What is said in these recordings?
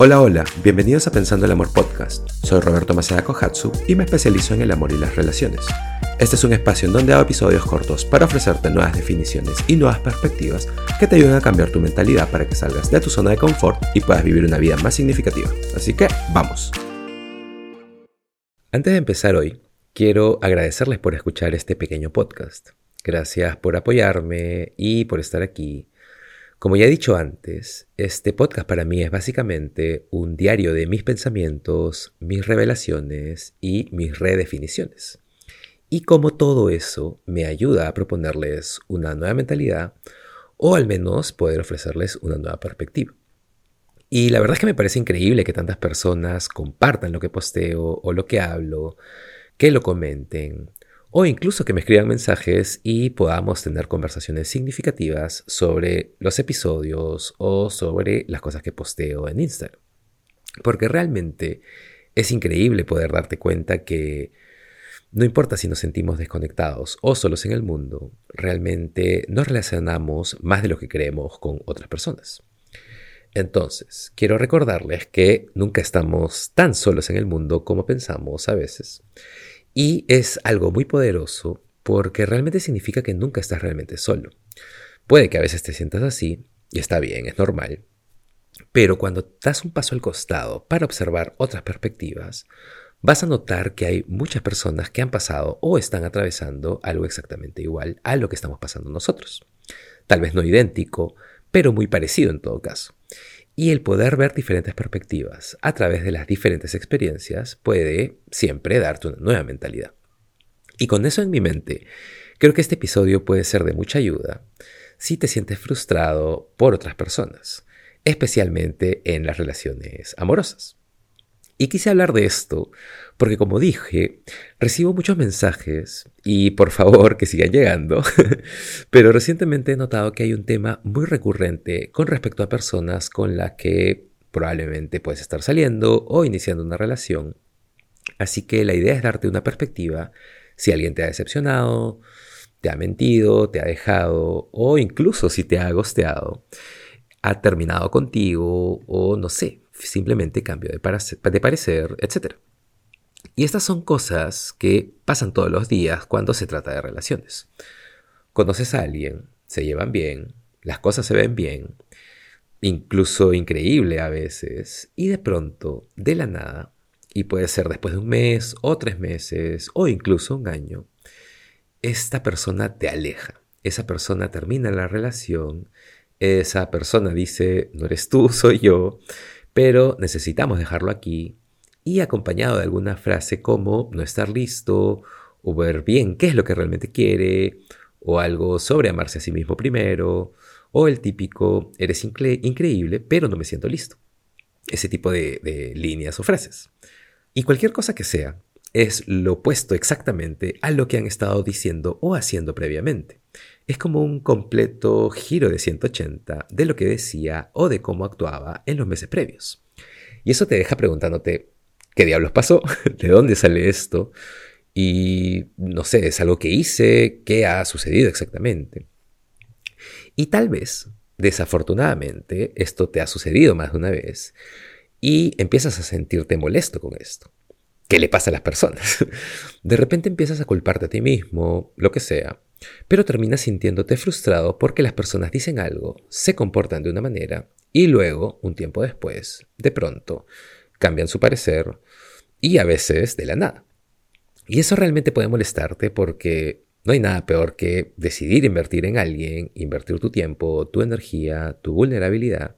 Hola, hola, bienvenidos a Pensando el Amor Podcast. Soy Roberto Maceda Kohatsu y me especializo en el amor y las relaciones. Este es un espacio en donde hago episodios cortos para ofrecerte nuevas definiciones y nuevas perspectivas que te ayuden a cambiar tu mentalidad para que salgas de tu zona de confort y puedas vivir una vida más significativa. Así que, vamos. Antes de empezar hoy, quiero agradecerles por escuchar este pequeño podcast. Gracias por apoyarme y por estar aquí como ya he dicho antes, este podcast para mí es básicamente un diario de mis pensamientos, mis revelaciones y mis redefiniciones. Y como todo eso me ayuda a proponerles una nueva mentalidad o al menos poder ofrecerles una nueva perspectiva. Y la verdad es que me parece increíble que tantas personas compartan lo que posteo o lo que hablo, que lo comenten, o incluso que me escriban mensajes y podamos tener conversaciones significativas sobre los episodios o sobre las cosas que posteo en Instagram. Porque realmente es increíble poder darte cuenta que no importa si nos sentimos desconectados o solos en el mundo, realmente nos relacionamos más de lo que creemos con otras personas. Entonces, quiero recordarles que nunca estamos tan solos en el mundo como pensamos a veces y es algo muy poderoso porque realmente significa que nunca estás realmente solo. Puede que a veces te sientas así, y está bien, es normal, pero cuando das un paso al costado para observar otras perspectivas, vas a notar que hay muchas personas que han pasado o están atravesando algo exactamente igual a lo que estamos pasando nosotros. Tal vez no idéntico, pero muy parecido en todo caso. Y el poder ver diferentes perspectivas a través de las diferentes experiencias puede siempre darte una nueva mentalidad. Y con eso en mi mente, creo que este episodio puede ser de mucha ayuda si te sientes frustrado por otras personas, especialmente en las relaciones amorosas. Y quise hablar de esto porque como dije, recibo muchos mensajes y por favor que sigan llegando, pero recientemente he notado que hay un tema muy recurrente con respecto a personas con las que probablemente puedes estar saliendo o iniciando una relación. Así que la idea es darte una perspectiva si alguien te ha decepcionado, te ha mentido, te ha dejado o incluso si te ha gosteado, ha terminado contigo o no sé, simplemente cambio de, parecer, etc. Y estas son cosas que pasan todos los días cuando se trata de relaciones. Conoces a alguien, se llevan bien, las cosas se ven bien, incluso increíble a veces, y de pronto, de la nada, y puede ser después de un mes o tres meses o incluso un año, esta persona te aleja, esa persona termina la relación, esa persona dice, no eres tú, soy yo, pero necesitamos dejarlo aquí y acompañado de alguna frase como no estar listo o ver bien qué es lo que realmente quiere o algo sobre amarse a sí mismo primero o el típico eres increíble pero no me siento listo. Ese tipo de, líneas o frases. Y cualquier cosa que sea es lo opuesto exactamente a lo que han estado diciendo o haciendo previamente. Es como un completo giro de 180 de lo que decía o de cómo actuaba en los meses previos. Y eso te deja preguntándote, ¿qué diablos pasó? ¿De dónde sale esto? Y no sé, ¿es algo que hice? ¿Qué ha sucedido exactamente? Y tal vez, desafortunadamente, esto te ha sucedido más de una vez y empiezas a sentirte molesto con esto. ¿Qué le pasa a las personas? De repente empiezas a culparte a ti mismo, lo que sea, pero terminas sintiéndote frustrado porque las personas dicen algo, se comportan de una manera y luego, un tiempo después, de pronto, cambian su parecer y a veces de la nada. Y eso realmente puede molestarte porque no hay nada peor que decidir invertir en alguien, invertir tu tiempo, tu energía, tu vulnerabilidad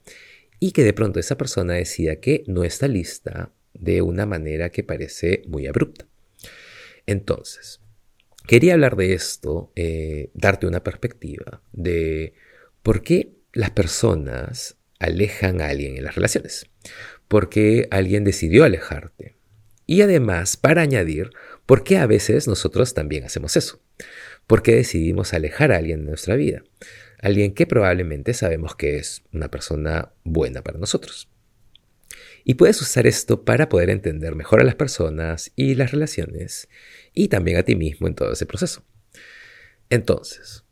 y que de pronto esa persona decida que no está lista de una manera que parece muy abrupta. Entonces, Quería hablar de esto, eh, darte una perspectiva de por qué las personas alejan a alguien en las relaciones. ¿Por qué alguien decidió alejarte? Y además, para añadir, ¿por qué a veces nosotros también hacemos eso? ¿Por qué decidimos alejar a alguien de nuestra vida? Alguien que probablemente sabemos que es una persona buena para nosotros. Y puedes usar esto para poder entender mejor a las personas y las relaciones y también a ti mismo en todo ese proceso. Entonces,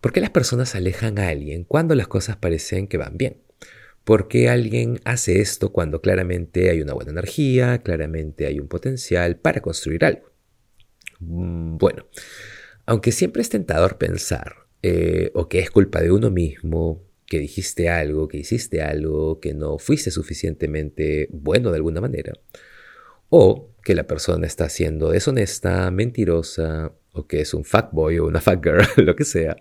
¿por qué las personas alejan a alguien cuando las cosas parecen que van bien? ¿Por qué alguien hace esto cuando claramente hay una buena energía, claramente hay un potencial para construir algo? Mm, bueno, aunque siempre es tentador pensar eh, o que es culpa de uno mismo, que dijiste algo, que hiciste algo, que no fuiste suficientemente bueno de alguna manera, o que la persona está siendo deshonesta, mentirosa, o que es un fuckboy o una fuckgirl, lo que sea,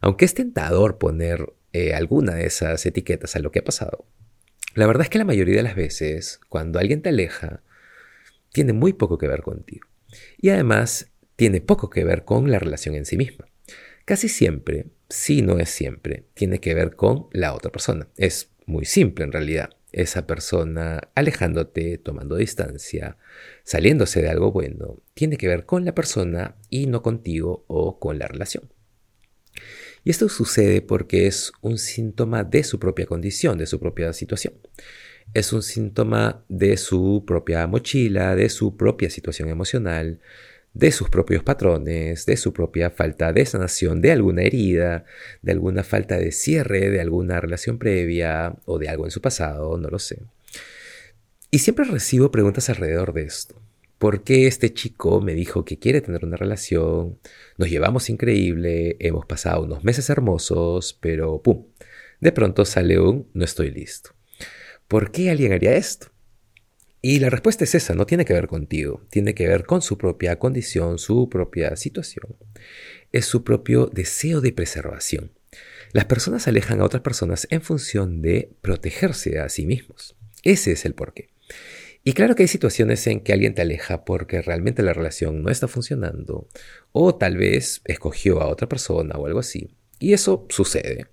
aunque es tentador poner eh, alguna de esas etiquetas a lo que ha pasado, la verdad es que la mayoría de las veces, cuando alguien te aleja, tiene muy poco que ver contigo. Y además, tiene poco que ver con la relación en sí misma. Casi siempre, si no es siempre, tiene que ver con la otra persona. Es muy simple en realidad. Esa persona alejándote, tomando distancia, saliéndose de algo bueno, tiene que ver con la persona y no contigo o con la relación. Y esto sucede porque es un síntoma de su propia condición, de su propia situación. Es un síntoma de su propia mochila, de su propia situación emocional, de sus propios patrones, de su propia falta de sanación, de alguna herida, de alguna falta de cierre, de alguna relación previa o de algo en su pasado, no lo sé. Y siempre recibo preguntas alrededor de esto. ¿Por qué este chico me dijo que quiere tener una relación? Nos llevamos increíble, hemos pasado unos meses hermosos, pero ¡pum! De pronto sale un no estoy listo. ¿Por qué alguien haría esto? Y la respuesta es esa, no tiene que ver contigo, tiene que ver con su propia condición, su propia situación. Es su propio deseo de preservación. Las personas alejan a otras personas en función de protegerse a sí mismos. Ese es el porqué. Y claro que hay situaciones en que alguien te aleja porque realmente la relación no está funcionando o tal vez escogió a otra persona o algo así. Y eso sucede.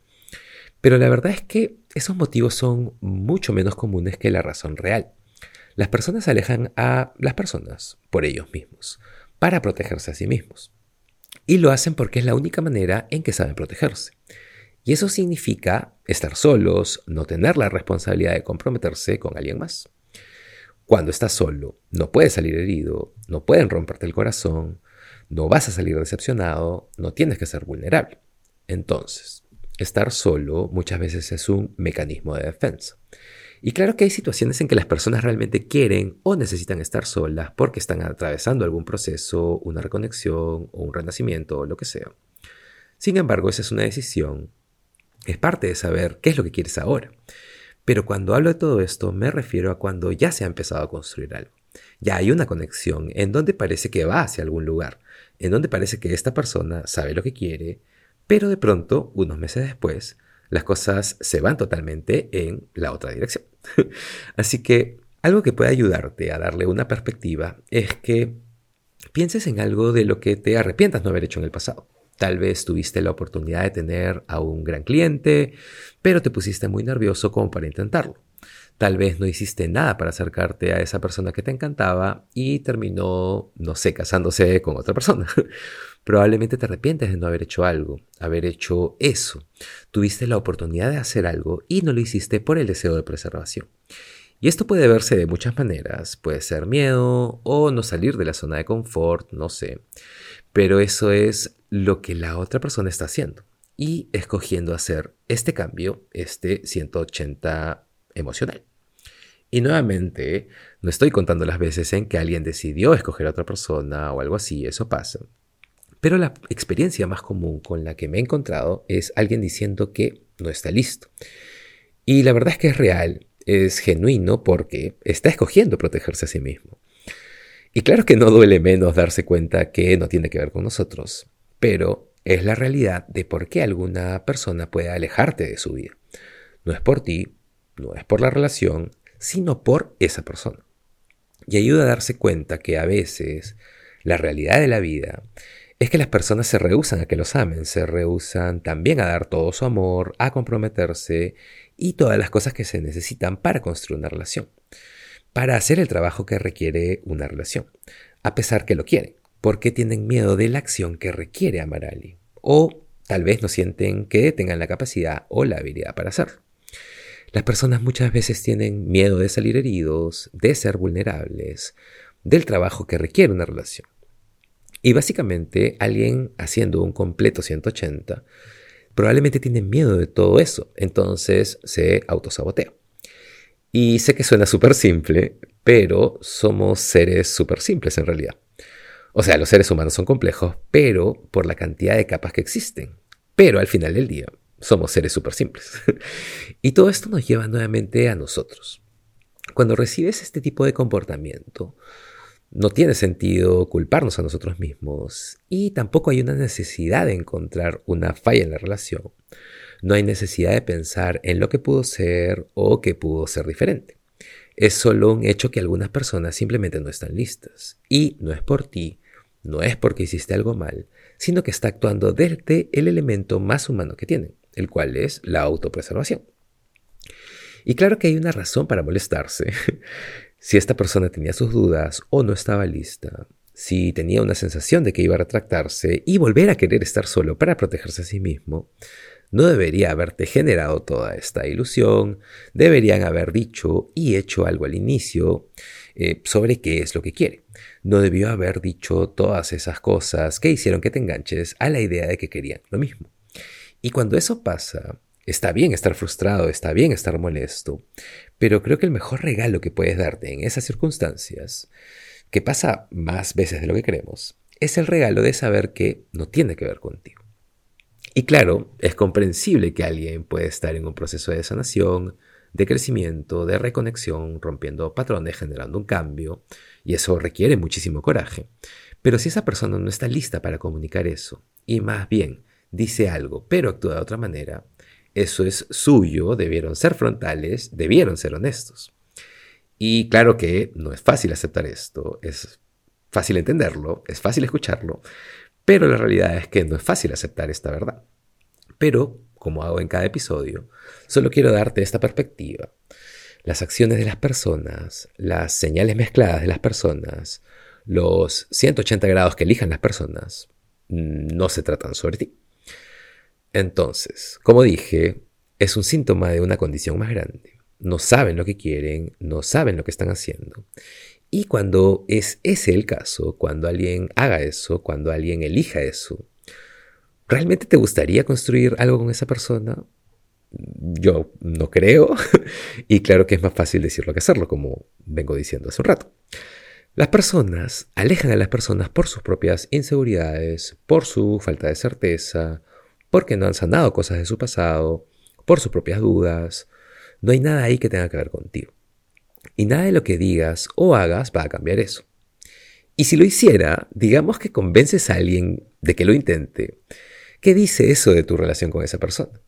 Pero la verdad es que esos motivos son mucho menos comunes que la razón real. Las personas alejan a las personas por ellos mismos, para protegerse a sí mismos. Y lo hacen porque es la única manera en que saben protegerse. Y eso significa estar solos, no tener la responsabilidad de comprometerse con alguien más. Cuando estás solo, no puedes salir herido, no pueden romperte el corazón, no vas a salir decepcionado, no tienes que ser vulnerable. Entonces, estar solo muchas veces es un mecanismo de defensa. Y claro que hay situaciones en que las personas realmente quieren o necesitan estar solas porque están atravesando algún proceso, una reconexión o un renacimiento o lo que sea. Sin embargo, esa es una decisión. Es parte de saber qué es lo que quieres ahora. Pero cuando hablo de todo esto me refiero a cuando ya se ha empezado a construir algo. Ya hay una conexión en donde parece que va hacia algún lugar, en donde parece que esta persona sabe lo que quiere, pero de pronto, unos meses después, las cosas se van totalmente en la otra dirección. Así que algo que puede ayudarte a darle una perspectiva es que pienses en algo de lo que te arrepientas no haber hecho en el pasado. Tal vez tuviste la oportunidad de tener a un gran cliente, pero te pusiste muy nervioso como para intentarlo. Tal vez no hiciste nada para acercarte a esa persona que te encantaba y terminó, no sé, casándose con otra persona. Probablemente te arrepientes de no haber hecho algo, haber hecho eso. Tuviste la oportunidad de hacer algo y no lo hiciste por el deseo de preservación. Y esto puede verse de muchas maneras. Puede ser miedo o no salir de la zona de confort, no sé. Pero eso es lo que la otra persona está haciendo y escogiendo hacer este cambio, este 180 emocional. Y nuevamente, no estoy contando las veces en que alguien decidió escoger a otra persona o algo así, eso pasa. Pero la experiencia más común con la que me he encontrado es alguien diciendo que no está listo. Y la verdad es que es real, es genuino porque está escogiendo protegerse a sí mismo. Y claro que no duele menos darse cuenta que no tiene que ver con nosotros, pero es la realidad de por qué alguna persona puede alejarte de su vida. No es por ti, no es por la relación, sino por esa persona. Y ayuda a darse cuenta que a veces la realidad de la vida es que las personas se rehusan a que los amen, se rehusan también a dar todo su amor, a comprometerse y todas las cosas que se necesitan para construir una relación, para hacer el trabajo que requiere una relación, a pesar que lo quieren porque tienen miedo de la acción que requiere amar a alguien. O tal vez no sienten que tengan la capacidad o la habilidad para hacerlo. Las personas muchas veces tienen miedo de salir heridos, de ser vulnerables, del trabajo que requiere una relación. Y básicamente alguien haciendo un completo 180 probablemente tienen miedo de todo eso, entonces se autosabotea. Y sé que suena súper simple, pero somos seres súper simples en realidad. O sea, los seres humanos son complejos, pero por la cantidad de capas que existen. Pero al final del día, somos seres súper simples. y todo esto nos lleva nuevamente a nosotros. Cuando recibes este tipo de comportamiento, no tiene sentido culparnos a nosotros mismos y tampoco hay una necesidad de encontrar una falla en la relación. No hay necesidad de pensar en lo que pudo ser o que pudo ser diferente. Es solo un hecho que algunas personas simplemente no están listas. Y no es por ti, no es porque hiciste algo mal, sino que está actuando desde el elemento más humano que tienen, el cual es la autopreservación. Y claro que hay una razón para molestarse. Si esta persona tenía sus dudas o no estaba lista, si tenía una sensación de que iba a retractarse y volver a querer estar solo para protegerse a sí mismo, no debería haberte generado toda esta ilusión, deberían haber dicho y hecho algo al inicio eh, sobre qué es lo que quiere. No debió haber dicho todas esas cosas que hicieron que te enganches a la idea de que querían lo mismo. Y cuando eso pasa, Está bien estar frustrado, está bien estar molesto, pero creo que el mejor regalo que puedes darte en esas circunstancias, que pasa más veces de lo que creemos, es el regalo de saber que no tiene que ver contigo. Y claro, es comprensible que alguien puede estar en un proceso de sanación, de crecimiento, de reconexión, rompiendo patrones, generando un cambio, y eso requiere muchísimo coraje. Pero si esa persona no está lista para comunicar eso, y más bien dice algo, pero actúa de otra manera, eso es suyo, debieron ser frontales, debieron ser honestos. Y claro que no es fácil aceptar esto, es fácil entenderlo, es fácil escucharlo, pero la realidad es que no es fácil aceptar esta verdad. Pero, como hago en cada episodio, solo quiero darte esta perspectiva. Las acciones de las personas, las señales mezcladas de las personas, los 180 grados que elijan las personas, no se tratan sobre ti. Entonces, como dije, es un síntoma de una condición más grande. No saben lo que quieren, no saben lo que están haciendo. Y cuando es ese el caso, cuando alguien haga eso, cuando alguien elija eso, ¿realmente te gustaría construir algo con esa persona? Yo no creo. y claro que es más fácil decirlo que hacerlo, como vengo diciendo hace un rato. Las personas alejan a las personas por sus propias inseguridades, por su falta de certeza, porque no han sanado cosas de su pasado, por sus propias dudas. No hay nada ahí que tenga que ver contigo. Y nada de lo que digas o hagas va a cambiar eso. Y si lo hiciera, digamos que convences a alguien de que lo intente, ¿qué dice eso de tu relación con esa persona?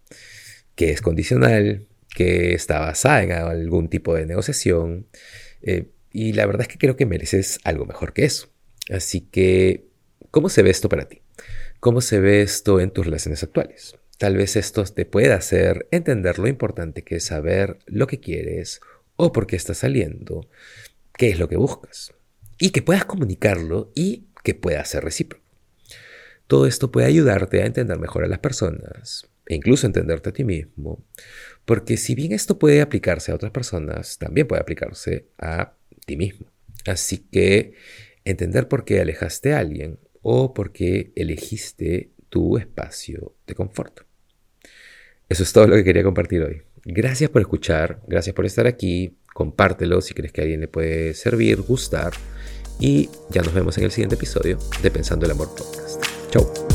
Que es condicional, que está basada en algún tipo de negociación. Eh, y la verdad es que creo que mereces algo mejor que eso. Así que, ¿cómo se ve esto para ti? ¿Cómo se ve esto en tus relaciones actuales? Tal vez esto te pueda hacer entender lo importante que es saber lo que quieres o por qué estás saliendo, qué es lo que buscas, y que puedas comunicarlo y que pueda ser recíproco. Todo esto puede ayudarte a entender mejor a las personas e incluso entenderte a ti mismo, porque si bien esto puede aplicarse a otras personas, también puede aplicarse a ti mismo. Así que entender por qué alejaste a alguien o porque elegiste tu espacio de confort. Eso es todo lo que quería compartir hoy. Gracias por escuchar, gracias por estar aquí, compártelo si crees que a alguien le puede servir, gustar y ya nos vemos en el siguiente episodio de Pensando el Amor Podcast. Chau.